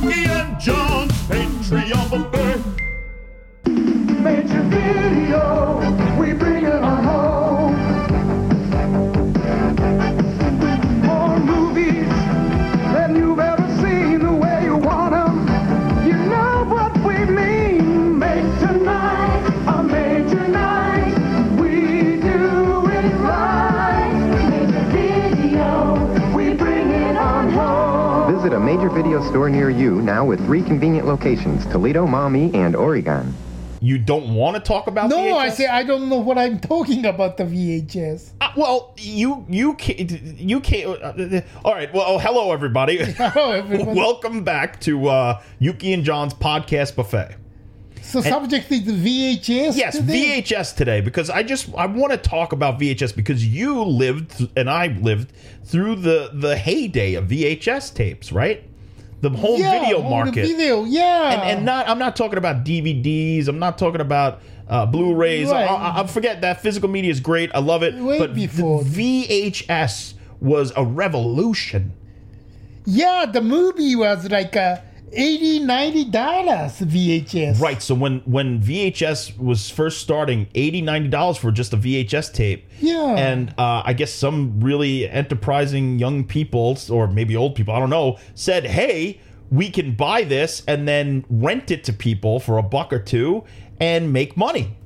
Yuki and John's Patreon buffet. Major video, store near you now with three convenient locations Toledo, Maumee, and Oregon. You don't want to talk about No, VHS? I say I don't know what I'm talking about the VHS. Uh, well, you you can't you can't. Uh, all right. Well, oh, hello everybody. Hello, everyone. Welcome back to uh, Yuki and John's podcast buffet. So subject is VHS. Yes, today? VHS today because I just I want to talk about VHS because you lived and I lived through the the heyday of VHS tapes, right? The home Yeah, video home market. Video, yeah. and, and not I'm not talking about DVDs. I'm not talking about uh, Blu-rays. Right. I, I, forget that physical media is great. I love it. Way but before. the VHS was a revolution. yeah, the movie was like uh, 80 90 dollars VHS. Right. So when when VHS was first starting, 80 90 dollars for just a VHS tape. Yeah. And uh, I guess some really enterprising young people or maybe old people, I don't know, said, "Hey, we can buy this and then rent it to people for a buck or two and make money."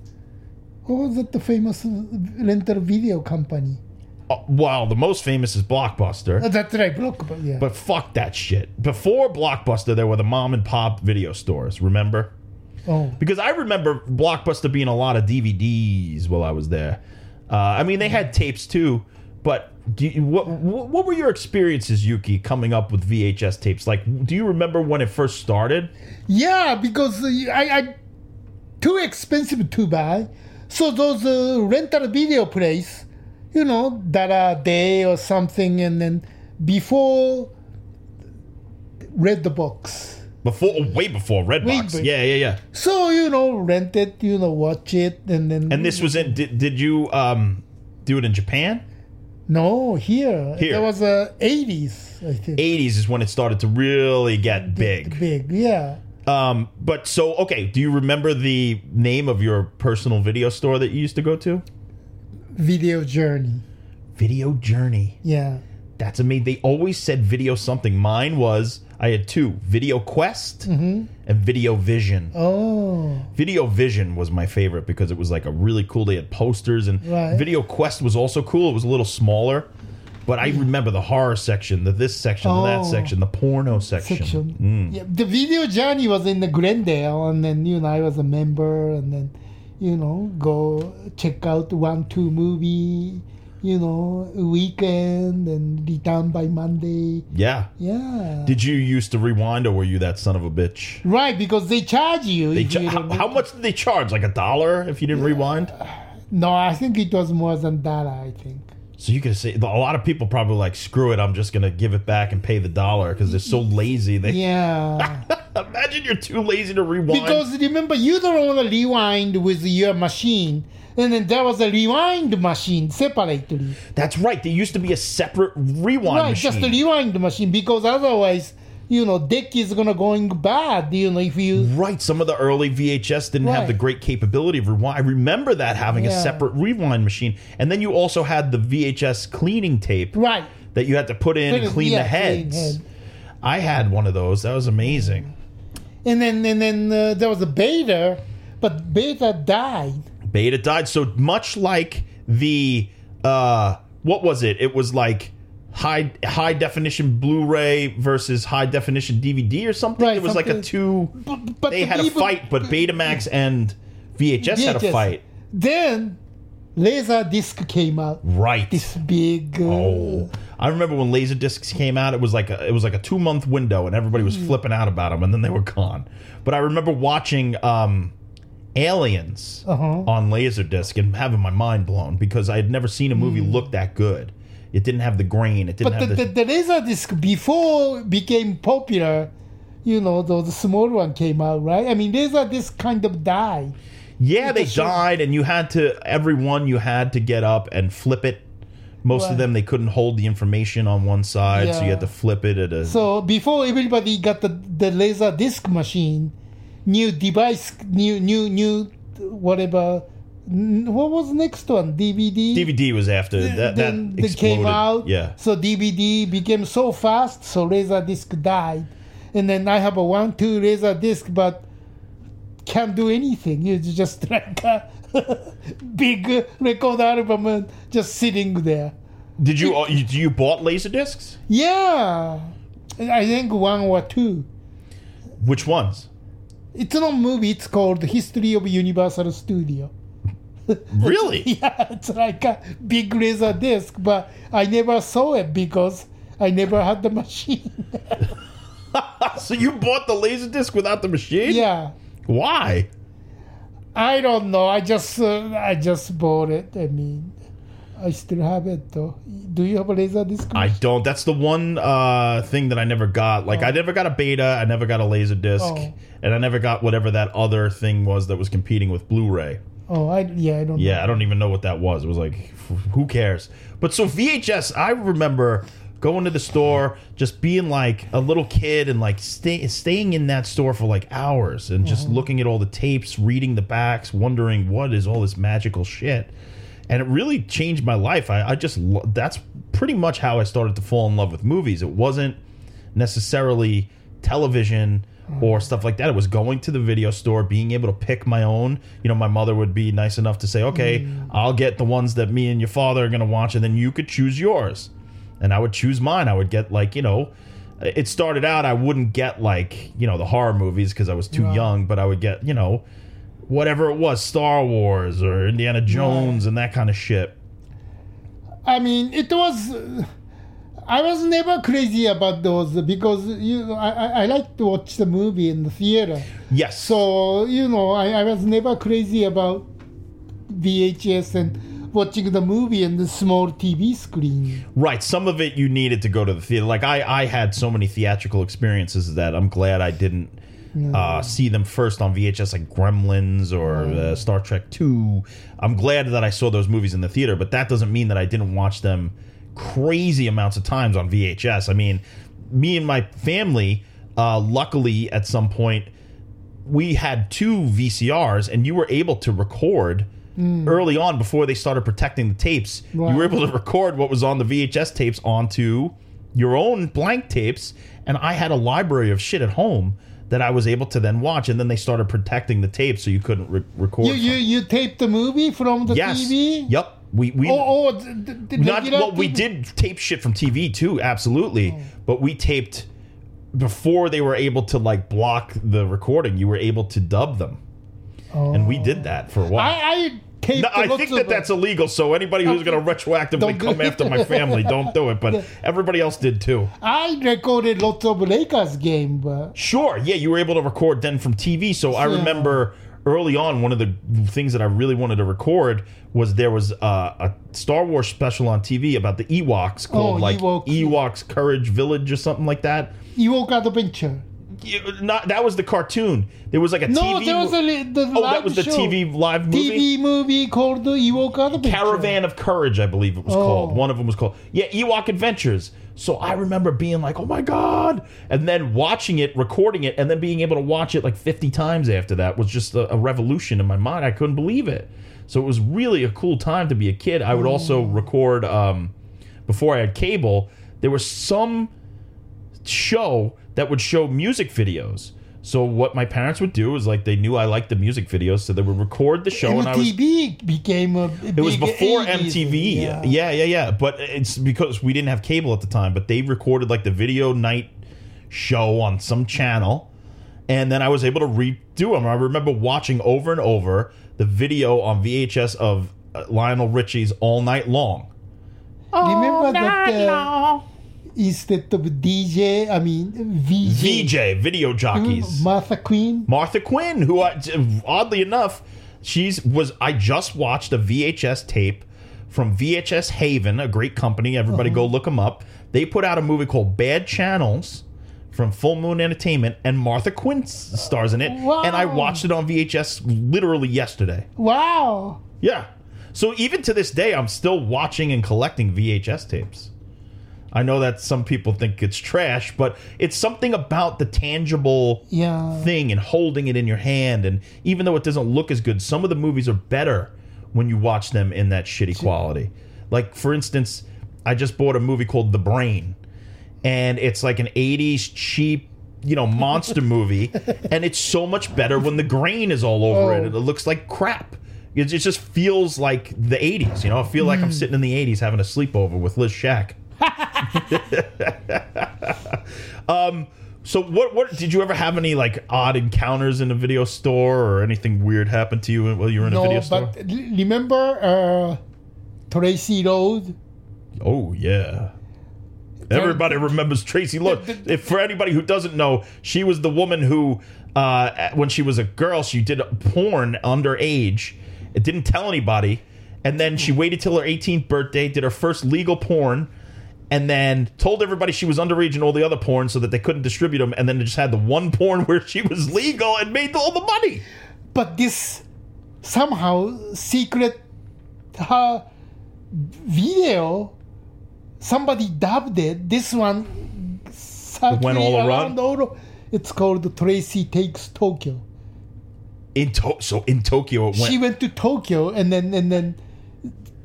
What was it? The famous rental video company. Uh, well, the most famous is Blockbuster. Oh, that's right, Blockbuster. Yeah. But fuck that shit. Before Blockbuster, there were the mom and pop video stores. Remember? oh, Because I remember Blockbuster being a lot of DVDs while I was there. Uh, I mean, they had tapes too. But do you, what, what were your experiences, Yuki, coming up with VHS tapes? Like, do you remember when it first started? yeah, because I, I too expensive to buy. So those uh, rental video place, you know, that a day or something, and then before read the books. Before, way before Redbox. be- Yeah, yeah, yeah. So you know, rent it, you know, watch it, and then. And this was in. Did, did you um do it in Japan? no here. Here. There was a eighties, I think. 80s is when it started to really get big. Big, yeah. Um, but so okay, do you remember the name of your personal video store that you used to go to? Video journey. Video Journey. Yeah. That's amazing. They always said video something. Mine was I had two: Video Quest mm-hmm. and Video Vision. Oh. Video Vision was my favorite because it was like a really cool. They had posters and Right. Video Quest was also cool. It was a little smaller. But I mm-hmm. remember the horror section, the this section, the that Oh. section, the porno section. section. Mm. Yeah, the video journey was in the Glendale, and then you know I was a member, and then you know go check out one two movie, you know weekend and return by Monday. Yeah. Yeah, Did you used to rewind, or were you that son of a bitch? right because they charge you. They cha- you how, how much did they charge? Like a dollar if you didn't rewind? No, I think it was more than that. I think. So you could say a lot of people probably like screw it. I'm just gonna give it back and pay the dollar because they're so lazy. They Yeah, imagine you're too lazy to rewind. because remember you don't want to rewind with your machine. And then there was a rewind machine separately. That's right. There used to be a separate rewind right, machine. just a rewind machine because otherwise, you know, dick is gonna going bad. You know, if you Right, some of the early VHS didn't have the great capability of rewind. I remember that having a separate rewind machine, and then you also had the VHS cleaning tape right, that you had to put in and clean yeah, the clean heads. head. I had one of those. That was amazing. and then and then uh, there was a beta, but beta died. Beta died. So much like the uh what was it? It was like high high definition Blu-ray versus high definition DVD or something. Right, it was like a two But, but they the had a fight, but Betamax and VHS, had a fight. Then laser disc came out. Right. This big. Uh, Oh, I remember when laser discs came out. It was like a, it was like a two month window, and everybody was flipping out about them, and then they were gone. But I remember watching um, Aliens Uh-huh. on Laserdisc and having my mind blown because I had never seen a movie look that good. It didn't have the grain. It didn't. But have the, the, the, laser disc before became popular, you know, the, the small one came out, right? I mean, laser disc kind of died. yeah. They the died, and you had to every one you had to get up and flip it Most of them they couldn't hold the information on one side, so you had to flip it at a. So before everybody got the, the laser disc machine, new device, new new new whatever. What was next one? DVD. DVD was after that. then that came out. Yeah. So DVD became so fast, so laser disc died, and then I have a one two laser disc, but can't do anything. It's just like a big record album and just sitting there. Did you uh, you, you bought laser discs? Yeah, I think one or two. Which ones? It's not a movie. It's called The History of Universal Studio. Really? Yeah, it's like a big laser disc, but I never saw it because I never had the machine. so you bought the laser disc without the machine? yeah, Why? I don't know. I just uh, I just bought it. I mean, I still have it though. Do you have a laser disc? I don't. That's the one uh, thing that I never got. Like I never got a beta. I never got a laser disc, Oh. and I never got whatever that other thing was that was competing with Blu-ray. Oh, I yeah, I don't. know. Yeah, I don't even know what that was. It was like, who cares? But so VHS, I remember going to the store, just being like a little kid and like stay, staying in that store for like hours and just uh-huh. looking at all the tapes, reading the backs, wondering what is all this magical shit. And it really changed my life. I, I just, lo- that's pretty much how I started to fall in love with movies. It wasn't necessarily television Mm-hmm. or stuff like that. It was going to the video store, being able to pick my own. You know, my mother would be nice enough to say, okay, mm. I'll get the ones that me and your father are going to watch, and then you could choose yours. And I would choose mine. I would get, like, you know, it started out, I wouldn't get, like, you know, the horror movies because I was too Right. young, but I would get, you know, whatever it was Star Wars or Indiana Jones and that kind of shit. I mean, it was. I was never crazy about those because you know, I, I like to watch the movie in the theater. Yes. So you know, I, I was never crazy about VHS and watching the movie in the small TV screen. Right. Some of it you needed to go to the theater. Like I, I had so many theatrical experiences that I'm glad I didn't uh, see them first on VHS, like Gremlins or uh, Star Trek Two. I'm glad that I saw those movies in the theater, but that doesn't mean that I didn't watch them crazy amounts of times on VHS. I mean, me and my family, uh, luckily at some point, we had two VCRs, and you were able to record early on before they started protecting the tapes. You were able to record what was on the VHS tapes onto your own blank tapes, and I had a library of shit at home that I was able to then watch. And then they started protecting the tapes, so you couldn't re- record. You you you taped the movie from the yes, TV. yep. We we Oh, oh the not well. We did tape shit from TV too, absolutely. Oh. But we taped before they were able to like block the recording. You were able to dub them, and we did that for a while. I I. No, I think that that's illegal. So anybody who's going to retroactively come after my family, don't do it. But everybody else did too. I recorded lots of Lakers game, but Sure, yeah, you were able to record then from TV. So I remember early on, one of the things that I really wanted to record was there was uh, a Star Wars special on TV about the Ewoks called Oh, like Ewoks. Ewoks Courage Village or something like that. Ewok Adventure. You- Not that was the cartoon. There was like a No, TV. there was a the oh, live that was the show. TV live movie. TV movie called the Ewok Adventure. Caravan of Courage, I believe it was Oh. called. One of them was called yeah, Ewok Adventures. So I remember being like, "Oh my god!" and then watching it, recording it, and then being able to watch it like fifty times after that was just a, a revolution in my mind. I couldn't believe it. So it was really a cool time to be a kid. I would also record um, before I had cable. There was some show that would show music videos. So what my parents would do is like they knew I liked the music videos, so they would record the show, and I was became a. it was before MTV. Yeah. yeah, yeah, But it's because we didn't have cable at the time. But they recorded like the video night show on some channel, and then I was able to redo them. I remember watching over and over the video on VHS of uh, Lionel Richie's "All Night Long." Remember that uh, instead of DJ, I mean VJ, VJ video hmm, jockeys. Martha Quinn. Martha Quinn, who uh, I, oddly enough, she's was I just watched a VHS tape from VHS Haven, a great company. Everybody uh-huh. go look them up. They put out a movie called Bad Channels from Full Moon Entertainment, and Martha Quinn stars in it. Wow. And I watched it on VHS literally yesterday. Wow. Yeah. So even to this day, I'm still watching and collecting VHS tapes. I know that some people think it's trash, but it's something about the tangible Yeah. thing and holding it in your hand. And even though it doesn't look as good, some of the movies are better when you watch them in that shitty quality. Like, for instance, I just bought a movie called The Brain, and it's like an 80s cheap, you know, monster movie. And it's so much better when the grain is all over it Oh. and it looks like crap. It, it just feels like the 80s, you know? I feel like I'm hmm. sitting in the 80s having a sleepover with Liz Shack. Um, so what what did you ever have any like odd encounters in a video store or anything weird happen to you while you were in a video store? but remember uh, Traci Lord? Oh yeah. Everybody remembers Traci Lord. If for anybody who doesn't know, she was the woman who, uh, when she was a girl, she did porn underage. It didn't tell anybody, and then she waited till her 18th birthday, did her first legal porn, and then told everybody she was underage and all the other porn so that they couldn't distribute them, and then they just had the one porn where she was legal and made all the money. But this somehow secret her video, somebody dubbed it. This one went all around? all- It's called Traci Takes Tokyo. In to- so in Tokyo, it went. she went to Tokyo and then and then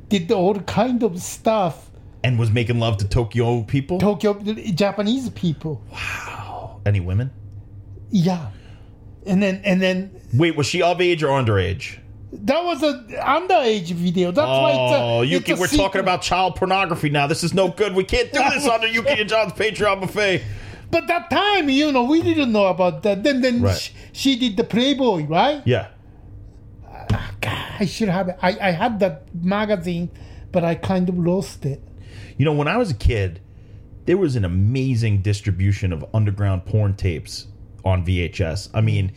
did all kind of stuff. And was making love to Tokyo people. Tokyo Japanese people. Wow. Any women? Yeah. And then and then Wait, was she of age or underage? that was a underage video. That's why it's a, Oh, Yuki, we're secret. talking about child pornography now. This is no good. We can't do this on under Yuki and John's Patreon buffet. But that time, you know, we didn't know about that. Then then Right. sh- she did the Playboy, right? Yeah. Ah, God, I should have it. I, I had that magazine, but I kind of lost it. You know, when I was a kid, there was an amazing distribution of underground porn tapes on VHS. I mean,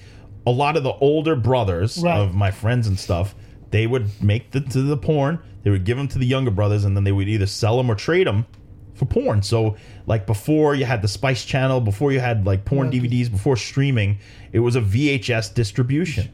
a lot of the older brothers Right. of my friends and stuff, they would make the to the porn, they would give them to the younger brothers, and then they would either sell them or trade them for porn. So, like before you had the Spice Channel, before you had like porn DVDs, before streaming, it was a VHS distribution.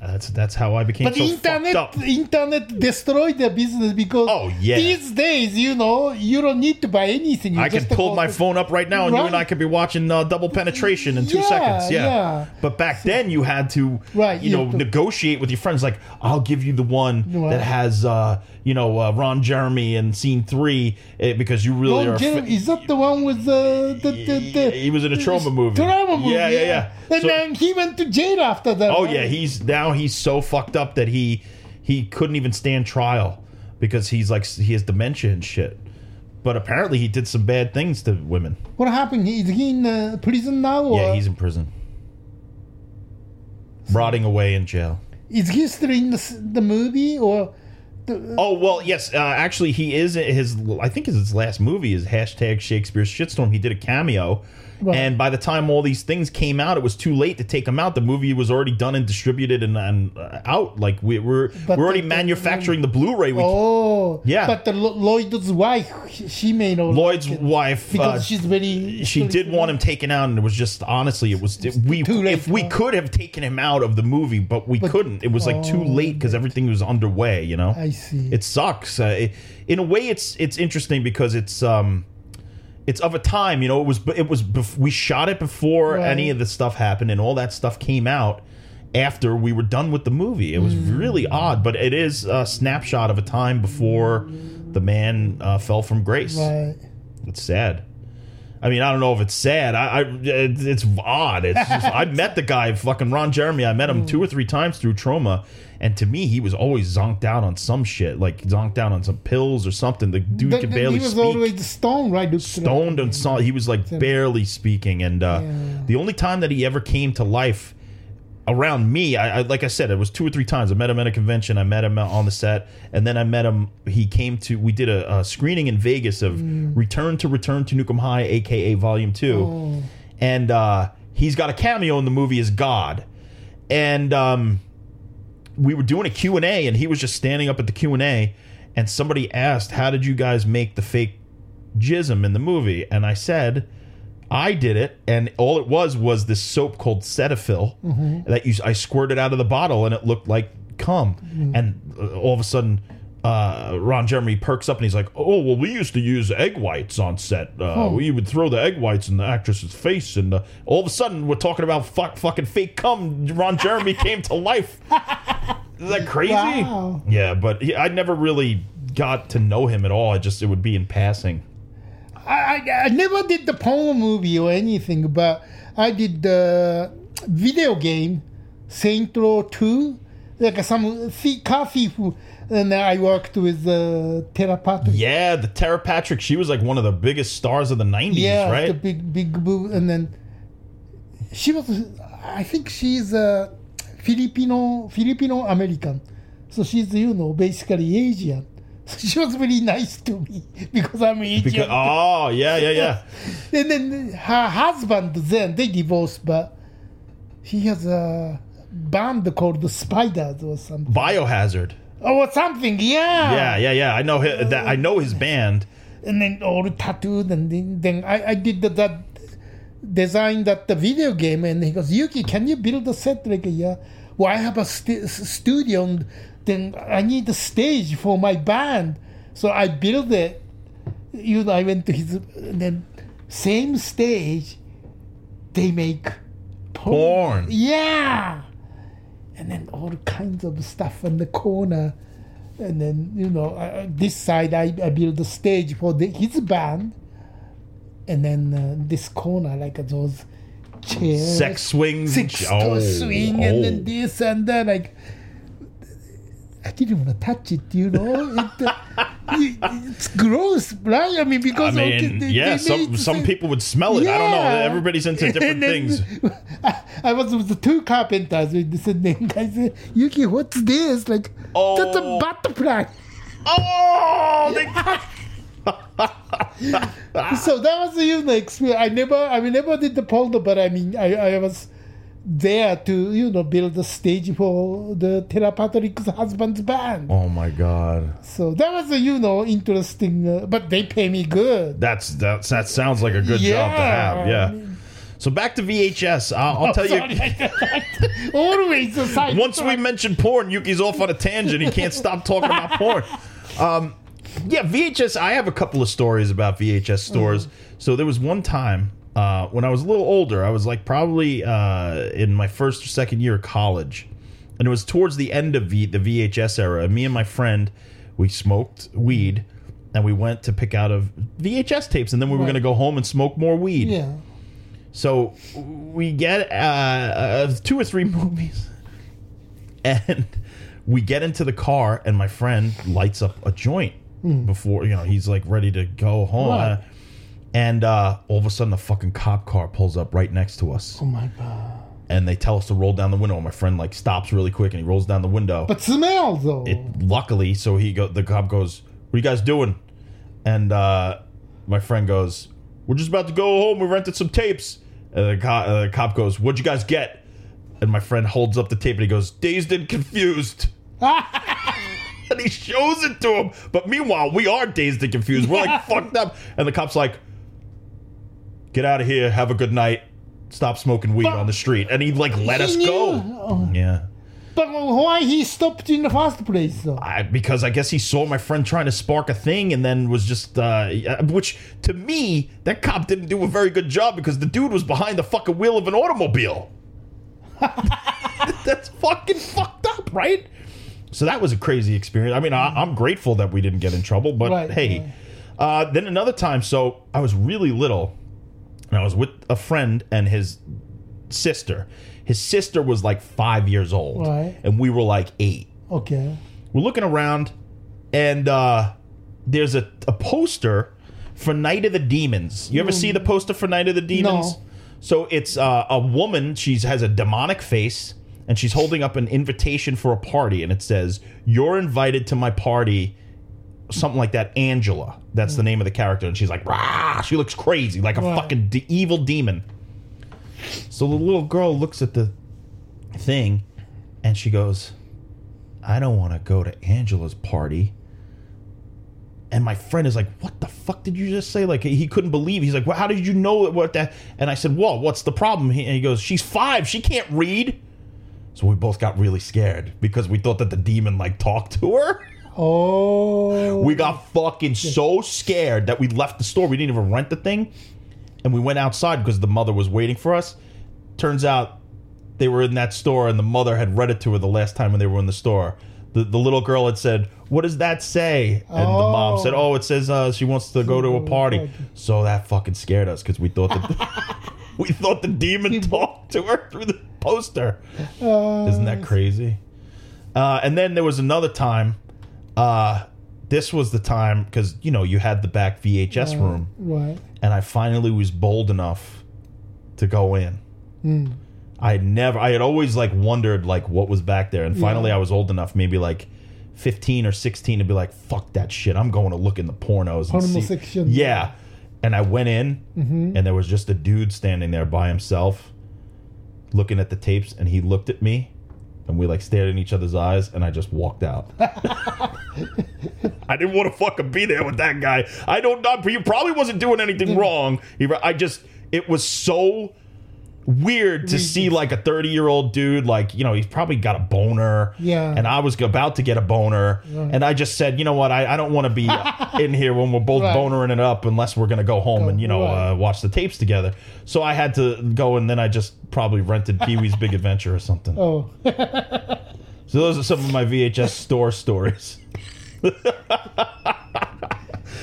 That's that's how I became But so internet, fucked up. internet destroyed their business because Oh, yeah. these days, you know, you don't need to buy anything. You I can pull my to- phone up right now, and you and I could be watching uh, double penetration in two Yeah, seconds. Yeah. yeah. But back then, you had to, Right, you you know, to- negotiate with your friends. Like, I'll give you the one Right. that has, uh, you know, uh, Ron Jeremy in scene three eh, because you really Ron are. Jeremy- is that the one with the the, the, the he was in a Troma movie. Troma movie. Yeah, yeah, yeah. And So- then he went to jail after that. Oh right? yeah, he's now he's so fucked up that he he couldn't even stand trial because he's like he has dementia and shit. But apparently, he did some bad things to women. What happened? Is he in uh, prison now? Or Yeah, he's in prison, rotting away in jail. is he still in the, the movie or? The, Oh well, yes. Uh, actually, he is his. I think his last movie is hashtag Shakespeare shitstorm. He did a cameo, Right. and by the time all these things came out, it was too late to take him out. The movie was already done and distributed and, and uh, out. Like we, we're we're already the- the- manufacturing the Blu-ray. We, oh, Yeah. But the Lo- Lloyd's wife, she- made all Lloyd's like wife. because uh, she's very. she did want him taken out, and it was just honestly, it was we. too late, if we huh? could have taken him out of the movie, but we couldn't. It was like too Oh, late because everything was underway. You know. I see. It sucks. Uh, it- in a way, it's it's interesting because it's um, it's of a time. You know, it was it was bef- we shot it before Right. any of the stuff happened, and all that stuff came out after we were done with the movie. It was Hmm. really odd, but it is a snapshot of a time before the man uh, fell from grace. Right. It's sad. I mean, I don't know if it's sad. I, I it's odd. It's just, I met the guy, fucking Ron Jeremy. I met him two or three times through Troma, and to me, he was always zonked out on some shit, like zonked out on some pills or something. The dude Th- could th- barely he was speak. always stoned, right? Like. Stoned and saw he was like barely speaking, and uh, Yeah. the only time that he ever came to life around me, I, I like I said, it was two or three times. I met him at a convention. I met him on the set, and then I met him. He came to. We did a, a screening in Vegas of Return to Return to Nuke 'Em High, aka Volume Two, and uh, he's got a cameo in the movie as God, and um, we were doing a Q and A, and he was just standing up at the Q and A, and somebody asked, "How did you guys make the fake jism in the movie?" And I said. I did it, and all it was was this soap called Cetaphil that you I squirted out of the bottle, and it looked like cum, and uh, all of a sudden. Uh, Ron Jeremy perks up and he's like, "Oh well, we used to use egg whites on set. Uh, We would throw the egg whites in the actress's face, and uh, all of a sudden we're talking about fuck, fucking fake cum. Ron Jeremy came to life. Is that crazy? Wow. Yeah, but he, I never really got to know him at all. I just it would be in passing. I, I, I never did the porn movie or anything, but I did the video game Saints Row 2, like some thief, car thief, and I worked with uh, Tera Patrick. Yeah, the Tera Patrick, she was like one of the biggest stars of the '90s, Yeah, right? the big big boo, and then she was. I think she's a Filipino Filipino American, so she's you know basically Asian. So she was really nice to me because I'm Asian. Because, oh, yeah, yeah, yeah. And then her husband then they divorced, but he has a band called the Spiders or something. Biohazard. Oh, or something, yeah. Yeah, yeah, yeah. I know his, that. I know his band. And then oh, all tattooed, and then, then I, I did that, that design that the video game, and he goes, Yuki, can you build a set? Like, yeah. Well, I have a st- studio, and then I need a stage for my band. So I built it. You know, I went to his, and then same stage, they make Porn. yeah. And then all kinds of stuff on the corner. And then, you know, uh, this side I, I built a stage for the, his band. And then uh, this corner, like those chairs. Sex swings. Sex Oh, swing, and oh. then this and that. Like, I didn't want to touch it, you know? It, uh, it's gross, right? I mean, I because okay, mean, they- yeah. they Some some people would smell it. I don't know. Everybody's into different things. I, I was with the two carpenters with this then guy said, Yuki, what's this? Like, oh. that's a Oh. butterfly. Oh, they so that was the unique experience. I never, I mean, never did the polder, but I mean, I, I was there to, you know, build a stage for the Tera Patrick's husband's band. Oh my god. So that was a, you know, interesting, uh, but they pay me good. That's that's that sounds like a good job to have. Yeah. So back to VHS. I'll, I'll tell you. you. Always Once we mention porn, Yuki's off on a tangent. He can't stop talking about porn. Um, yeah, VHS. I have a couple of stories about VHS stores. So there was one time uh, when I was a little older. I was like probably uh, in my first or second year of college, and it was towards the end of v- the VHS era. And me and my friend, we smoked weed, and we went to pick out of VHS tapes, and then we were Right. going to go home and smoke more weed. Yeah. So we get uh, uh, two or three movies, and we get into the car, and my friend lights up a joint before you know he's like ready to go home, Right. And uh, all of a sudden a fucking cop car pulls up right next to us, Oh my God. and they tell us to roll down the window. And my friend like stops really quick, and he rolls down the window. But smell though. it luckily, so he go. The cop goes, "What are you guys doing?" And uh, my friend goes, "We're just about to go home. We rented some tapes." And the, co- uh, the cop goes, "What'd you guys get?" And my friend holds up the tape and he goes, "Dazed and confused." and he shows it to him. But meanwhile, we are dazed and confused. We're like fucked up. And the cop's like, "Get out of here. Have a good night. Stop smoking weed on the street." And he like let us go. Oh. Yeah. But why he stopped in the first place though? I, because I guess he saw my friend trying to spark a thing and then was just, uh, which to me, that cop didn't do a very good job because the dude was behind the fucking wheel of an automobile. That's fucking fucked up, right? So that was a crazy experience. I mean, I, I'm grateful that we didn't get in trouble, but Right, hey. Uh, then another time, so I was really little, and I was with a friend and his sister. His sister was like five years old, Right. and we were like eight Okay. we're looking around and uh there's a, a poster for night of the demons you ever see the poster for night of the demons No. so it's uh, a woman she has a demonic face and she's holding up an invitation for a party and it says you're invited to my party something like that angela that's the name of the character and she's like Rah! she looks crazy like a Right. fucking de- evil demon so the little girl looks at the thing and she goes I don't want to go to Angela's party. And my friend is like, "What the fuck did you just say?" Like he couldn't believe. He's like, "Well, how did you know what that?" And I said, "Well, what's the problem?" He, and he goes, "She's five. She can't read." So we both got really scared because we thought that the demon like talked to her. Oh. We got fucking so scared that we left the store. We didn't even rent the thing. And we went outside because the mother was waiting for us. Turns out they were in that store and the mother had read it to her the last time when they were in the store. The, the little girl had said, What does that say? And the mom Oh. said, Oh, it says uh, she wants to go to a party. So that fucking scared us because we thought that we thought the demon talked to her through the poster. Isn't that crazy? Uh, and then there was another time. Uh, this was the time because you know you had the back VHS room, Right. and I finally was bold enough to go in. I had never, I had always like wondered like what was back there, and finally I was old enough, maybe like fifteen or sixteen, to be like, "Fuck that shit! I'm going to look in the pornos." And Porno see. section. Yeah, and I went in, and there was just a dude standing there by himself, looking at the tapes, and he looked at me, and we like stared in each other's eyes, and I just walked out. I didn't want to fucking be there with that guy. I don't know. He probably wasn't doing anything wrong. He, I just, it was so weird to see like a 30 year old dude, like, you know, he's probably got a boner. Yeah. And I was about to get a boner. And I just said, you know what? I, I don't want to be in here when we're both Right. bonering it up unless we're going to go home and, you know, Right. uh, watch the tapes together. So I had to go and then I just probably rented Pee Wee's Big Adventure or something. Oh. So those are some of my VHS store stories.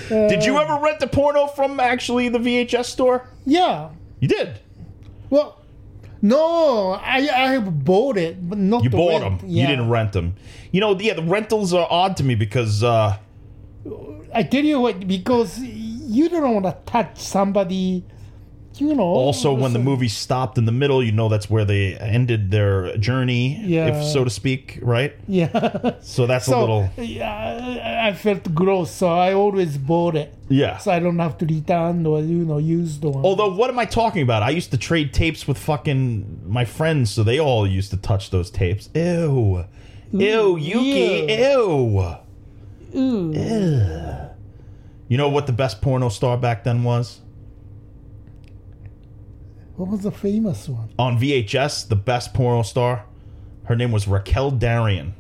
Did you ever rent a porno from actually the VHS store? Yeah. You did. Well, no, I I bought it, but not You to bought rent. them. Yeah. You didn't rent them. You know, yeah, the rentals are odd to me because uh, I tell you what, because you don't want to touch somebody, you know. also when the movie stopped in the middle, you know that's where they ended their journey, Yeah. if so to speak, right? Yeah. So that's a little, yeah, I felt gross, so I always bought it, yeah. so I don't have to return or you know use the one. Although, what am I talking about? I used to trade tapes with fucking my friends, so they all used to touch those tapes. Ew. Ew, Yuki. Ew. Ooh. You know what the best porno star back then was? What was the famous one? On VHS, the best porno star, her name was Raquel Darrian.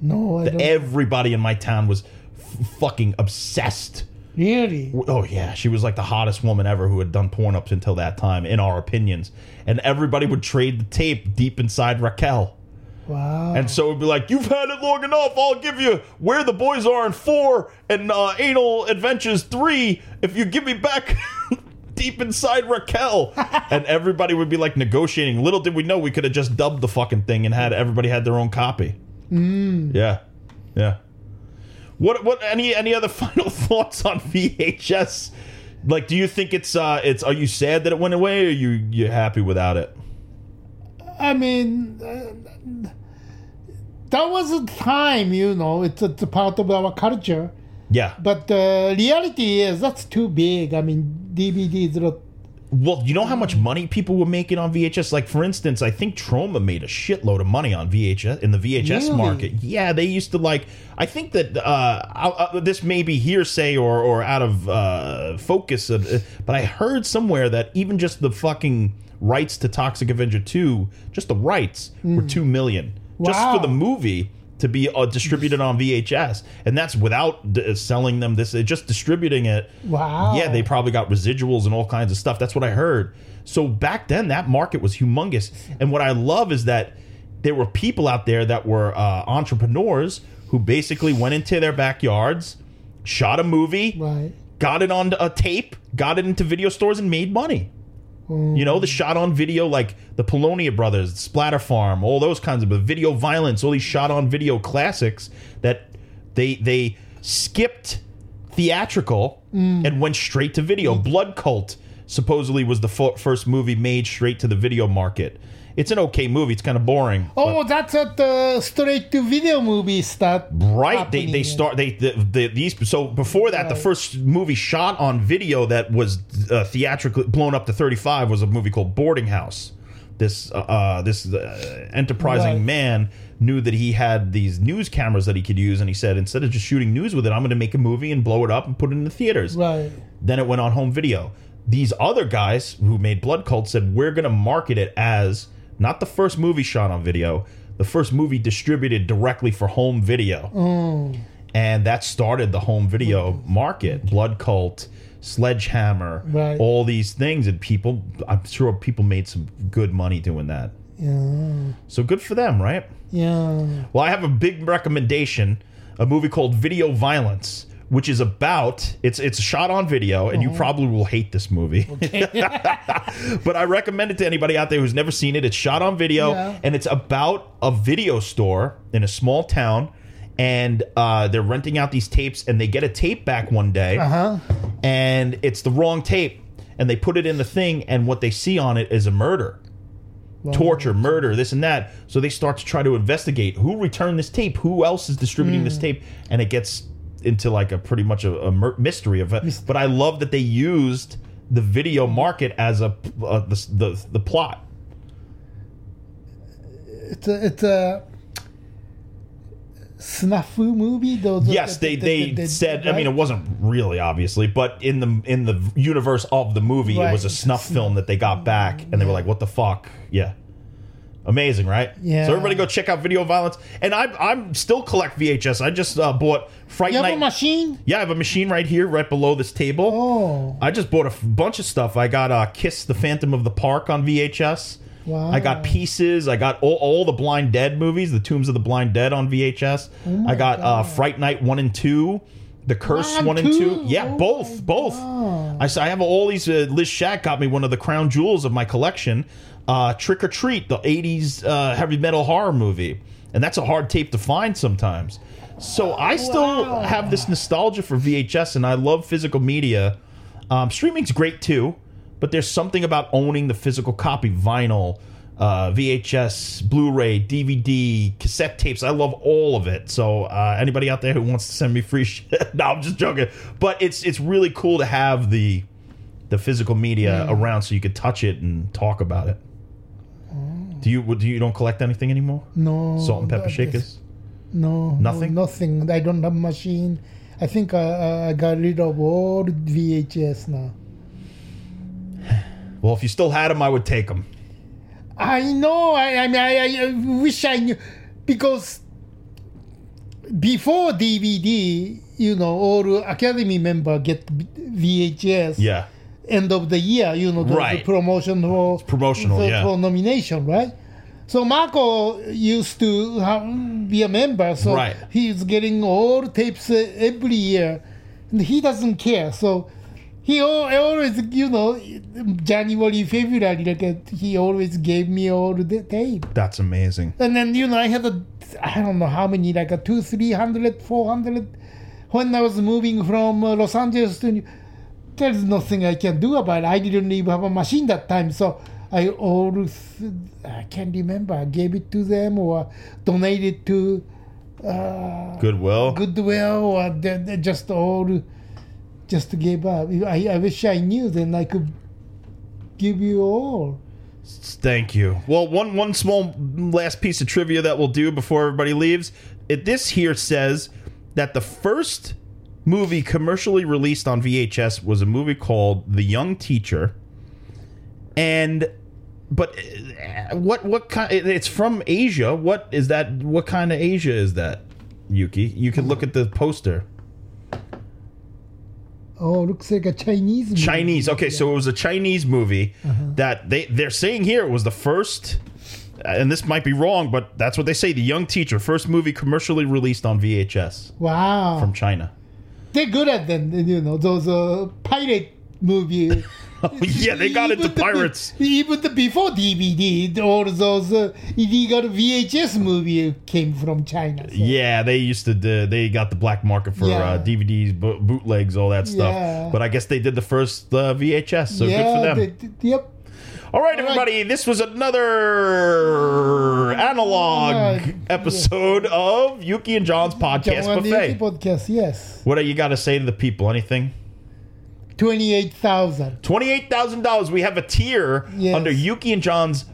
No, I don't. Everybody in my town was f- fucking obsessed. really? Oh yeah, she was like the hottest woman ever who had done porn up until that time, in our opinions. And everybody would trade the tape deep inside Raquel. Wow. And so it'd be like, you've had it long enough. I'll give you Where the Boys Are in four and uh, Anal Adventures three if you give me back deep inside Raquel. and everybody would be like negotiating. Little did we know we could have just dubbed the fucking thing and had everybody had their own copy. Mm. Yeah, yeah. What what any any other final thoughts on VHS? Like, do you think it's uh it's are you sad that it went away or you you happy without it? I mean, uh, that was a time, you know. It's it's a part of our culture. Yeah. But the reality is that's too big. I mean, DVDs are Well, you know how much money people were making on VHS? Like, for instance, I think Troma made a shitload of money on VHS in the VHS Really? market. Yeah, they used to like. I think that uh, uh, uh, this may be hearsay or or out of uh, focus, of, uh, but I heard somewhere that even just the fucking rights to Toxic Avenger two, just the rights were two million just for the movie to be uh, distributed on VHS, and that's without d- selling them this, uh, just distributing it. Wow. Yeah, they probably got residuals and all kinds of stuff. That's what I heard. So back then, that market was humongous. And what I love is that there were people out there that were uh, entrepreneurs who basically went into their backyards, shot a movie, right. got it on a tape, got it into video stores, and made money. Mm. You know, the shot on video, like the Polonia Brothers, Splatter Farm, all those kinds of video violence, all these shot on video classics that they they skipped theatrical mm. and went straight to video. Mm. Blood Cult supposedly was the fo- first movie made straight to the video market. It's an okay movie. It's kind of boring. Oh, that's at the straight to video movie start. Right. They, they start they the, the, these so before that the first movie shot on video that was uh, theatrically blown up to 35 was a movie called Boarding House. This uh, uh, this uh, enterprising Right. man knew that he had these news cameras that he could use and he said instead of just shooting news with it I'm going to make a movie and blow it up and put it in the theaters. Right. Then it went on home video. These other guys who made Blood Cult said we're going to market it as not the first movie shot on video, the first movie distributed directly for home video. Mm. And that started the home video market. Blood Cult, Sledgehammer, Right. all these things. And people, I'm sure people made some good money doing that. Yeah. So good for them, right? Yeah. Well, I have a big recommendation, a movie called Video Violence, which is about it's it's shot on video, and you probably will hate this movie. but I recommend it to anybody out there who's never seen it. It's shot on video, Yeah. and it's about a video store in a small town. And uh, they're renting out these tapes, and they get a tape back one day, Huh? and it's the wrong tape, and they put it in the thing, and what they see on it is a murder torture, murder, this and that. So they start to try to investigate who returned this tape, who else is distributing this tape, and it gets into like a pretty much a, a mystery of it. But I love that they used the video market as a uh, the, the the plot. It's a it's a snafu movie. Yes, they they said. I mean, it wasn't really obviously, but in the in the universe of the movie, it was a snuff film that they got back, and they were like, "What the fuck?" Yeah. Amazing, right? Yeah. So everybody go check out Video Violence, and I I'm still collect VHS. I just uh, bought Fright You have Night. a machine? Yeah, I have a machine right here, right below this table. Oh, I just bought a f- bunch of stuff. I got uh, Kiss the Phantom of the Park on VHS. Wow. I got Pieces. I got all, all the Blind Dead movies, the Tombs of the Blind Dead on VHS. Oh I got uh, Fright Night 1 and 2, The Curse One, 1 and 2. Yeah, Oh both. Both. I, I have all these. Uh, Liz Shack got me one of the crown jewels of my collection uh, Trick or Treat, the 80s uh, heavy metal horror movie. And that's a hard tape to find sometimes. So I still Wow. have this nostalgia for VHS, and I love physical media. Um, streaming's great too, but there's something about owning the physical copy, vinyl, uh, VHS, Blu-ray, DVD, cassette tapes. I love all of it. So uh, anybody out there who wants to send me free shit, no, I'm just joking. But it's it's really cool to have the the physical media around so you could touch it and talk about it. Do you do you don't collect anything anymore? no. Salt and pepper shakers. No, Nothing? No, nothing. I don't have machine. I think uh, I got rid of all VHS now. Well, if you still had them, I would take them. I know. I, I mean, I, I wish I knew because before DVD, you know, all Academy member get VHS. Yeah. End of the year, you know, the, Right. the promotion for promotional, for, yeah. for nomination, right? So Marco used to have, be a member, so Right. he's getting all tapes uh, every year, and he doesn't care. So he always, you know, January, February, like uh, he always gave me all the tape. That's amazing. And then, you know, I had a, I don't know how many, like a two, three hundred, four hundred. When I was moving from uh, Los Angeles to, New- there's nothing I can do about it. I didn't even have a machine that time, so I always, I can't remember. I gave it to them or donated to uh, Goodwill. Goodwill or they, they just all, just gave up. I, I wish I knew, then I could give you all. Thank you. Well, one one small last piece of trivia that we'll do before everybody leaves. It, this here says that the first movie commercially released on VHS was a movie called The Young Teacher, and but uh, what what kind? It's from Asia. What is that? What kind of Asia is that? Yuki, you can look at the poster. Oh, looks like a Chinese movie. Chinese. Okay, so it was a Chinese movie that they they're saying here it was the first, and this might be wrong, but that's what they say. The Young Teacher, first movie commercially released on VHS Wow. from China. They're good at them, you know, those uh, pirate movie. yeah, they got into Even the- pirates. even the before DVD, all those uh, illegal VHS movie came from China. so- Yeah, they used to. Do, they got the black market for Yeah. uh, DVDs, bo- bootlegs, all that stuff. Yeah. But I guess they did the first uh, VHS, so yeah, good for them. they- yep. All right, everybody, this was another analog oh episode of Yuki and John's podcast John buffet. Podcast, yes. What do you got to say to the people? Anything? 28,000. Twenty-eight thousand dollars. We have a tier Yes. under Yuki and John's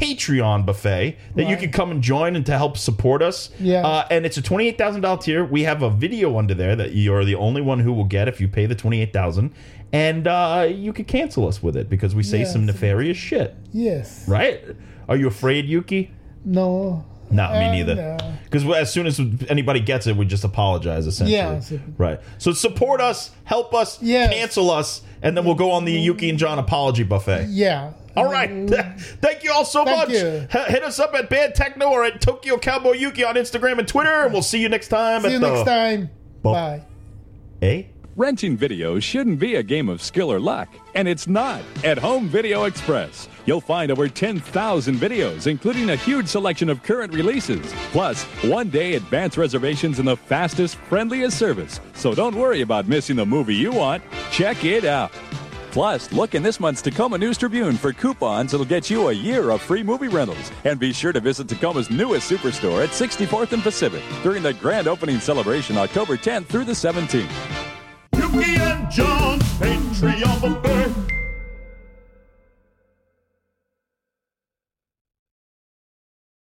Patreon buffet that you Right. can come and join and to help support us. Yeah. Uh, and it's a twenty-eight thousand dollar tier. We have a video under there that you're the only one who will get if you pay the twenty-eight thousand, and uh, you could cancel us with it because we say Yes. some nefarious shit. Yes. Right? Are you afraid, Yuki? No. Not me Uh, neither. no. Because as soon as anybody gets it, we just apologize. Essentially, Yeah, right. So support us, help us, Yes. cancel us, and then we'll go on the Yuki and John apology buffet. Yeah. All right. Thank you all so Thank much. you. Hit us up at Bad Techno or at Tokyo Cowboy Yuki on Instagram and Twitter, and we'll see you next time. See at you the, next time. Buff- Bye. Eh? Renting video shouldn't be a game of skill or luck, and it's not. At Home Video Express, you'll find over 10,000 videos, including a huge selection of current releases, plus one day advance reservations and the fastest, friendliest service. So don't worry about missing the movie you want. Check it out. Plus, look in this month's Tacoma News Tribune for coupons that'll get you a year of free movie rentals. And be sure to visit Tacoma's newest superstore at 64th and Pacific during the grand opening celebration October 10th through the 17th. Yuki and John's Patreon buffet.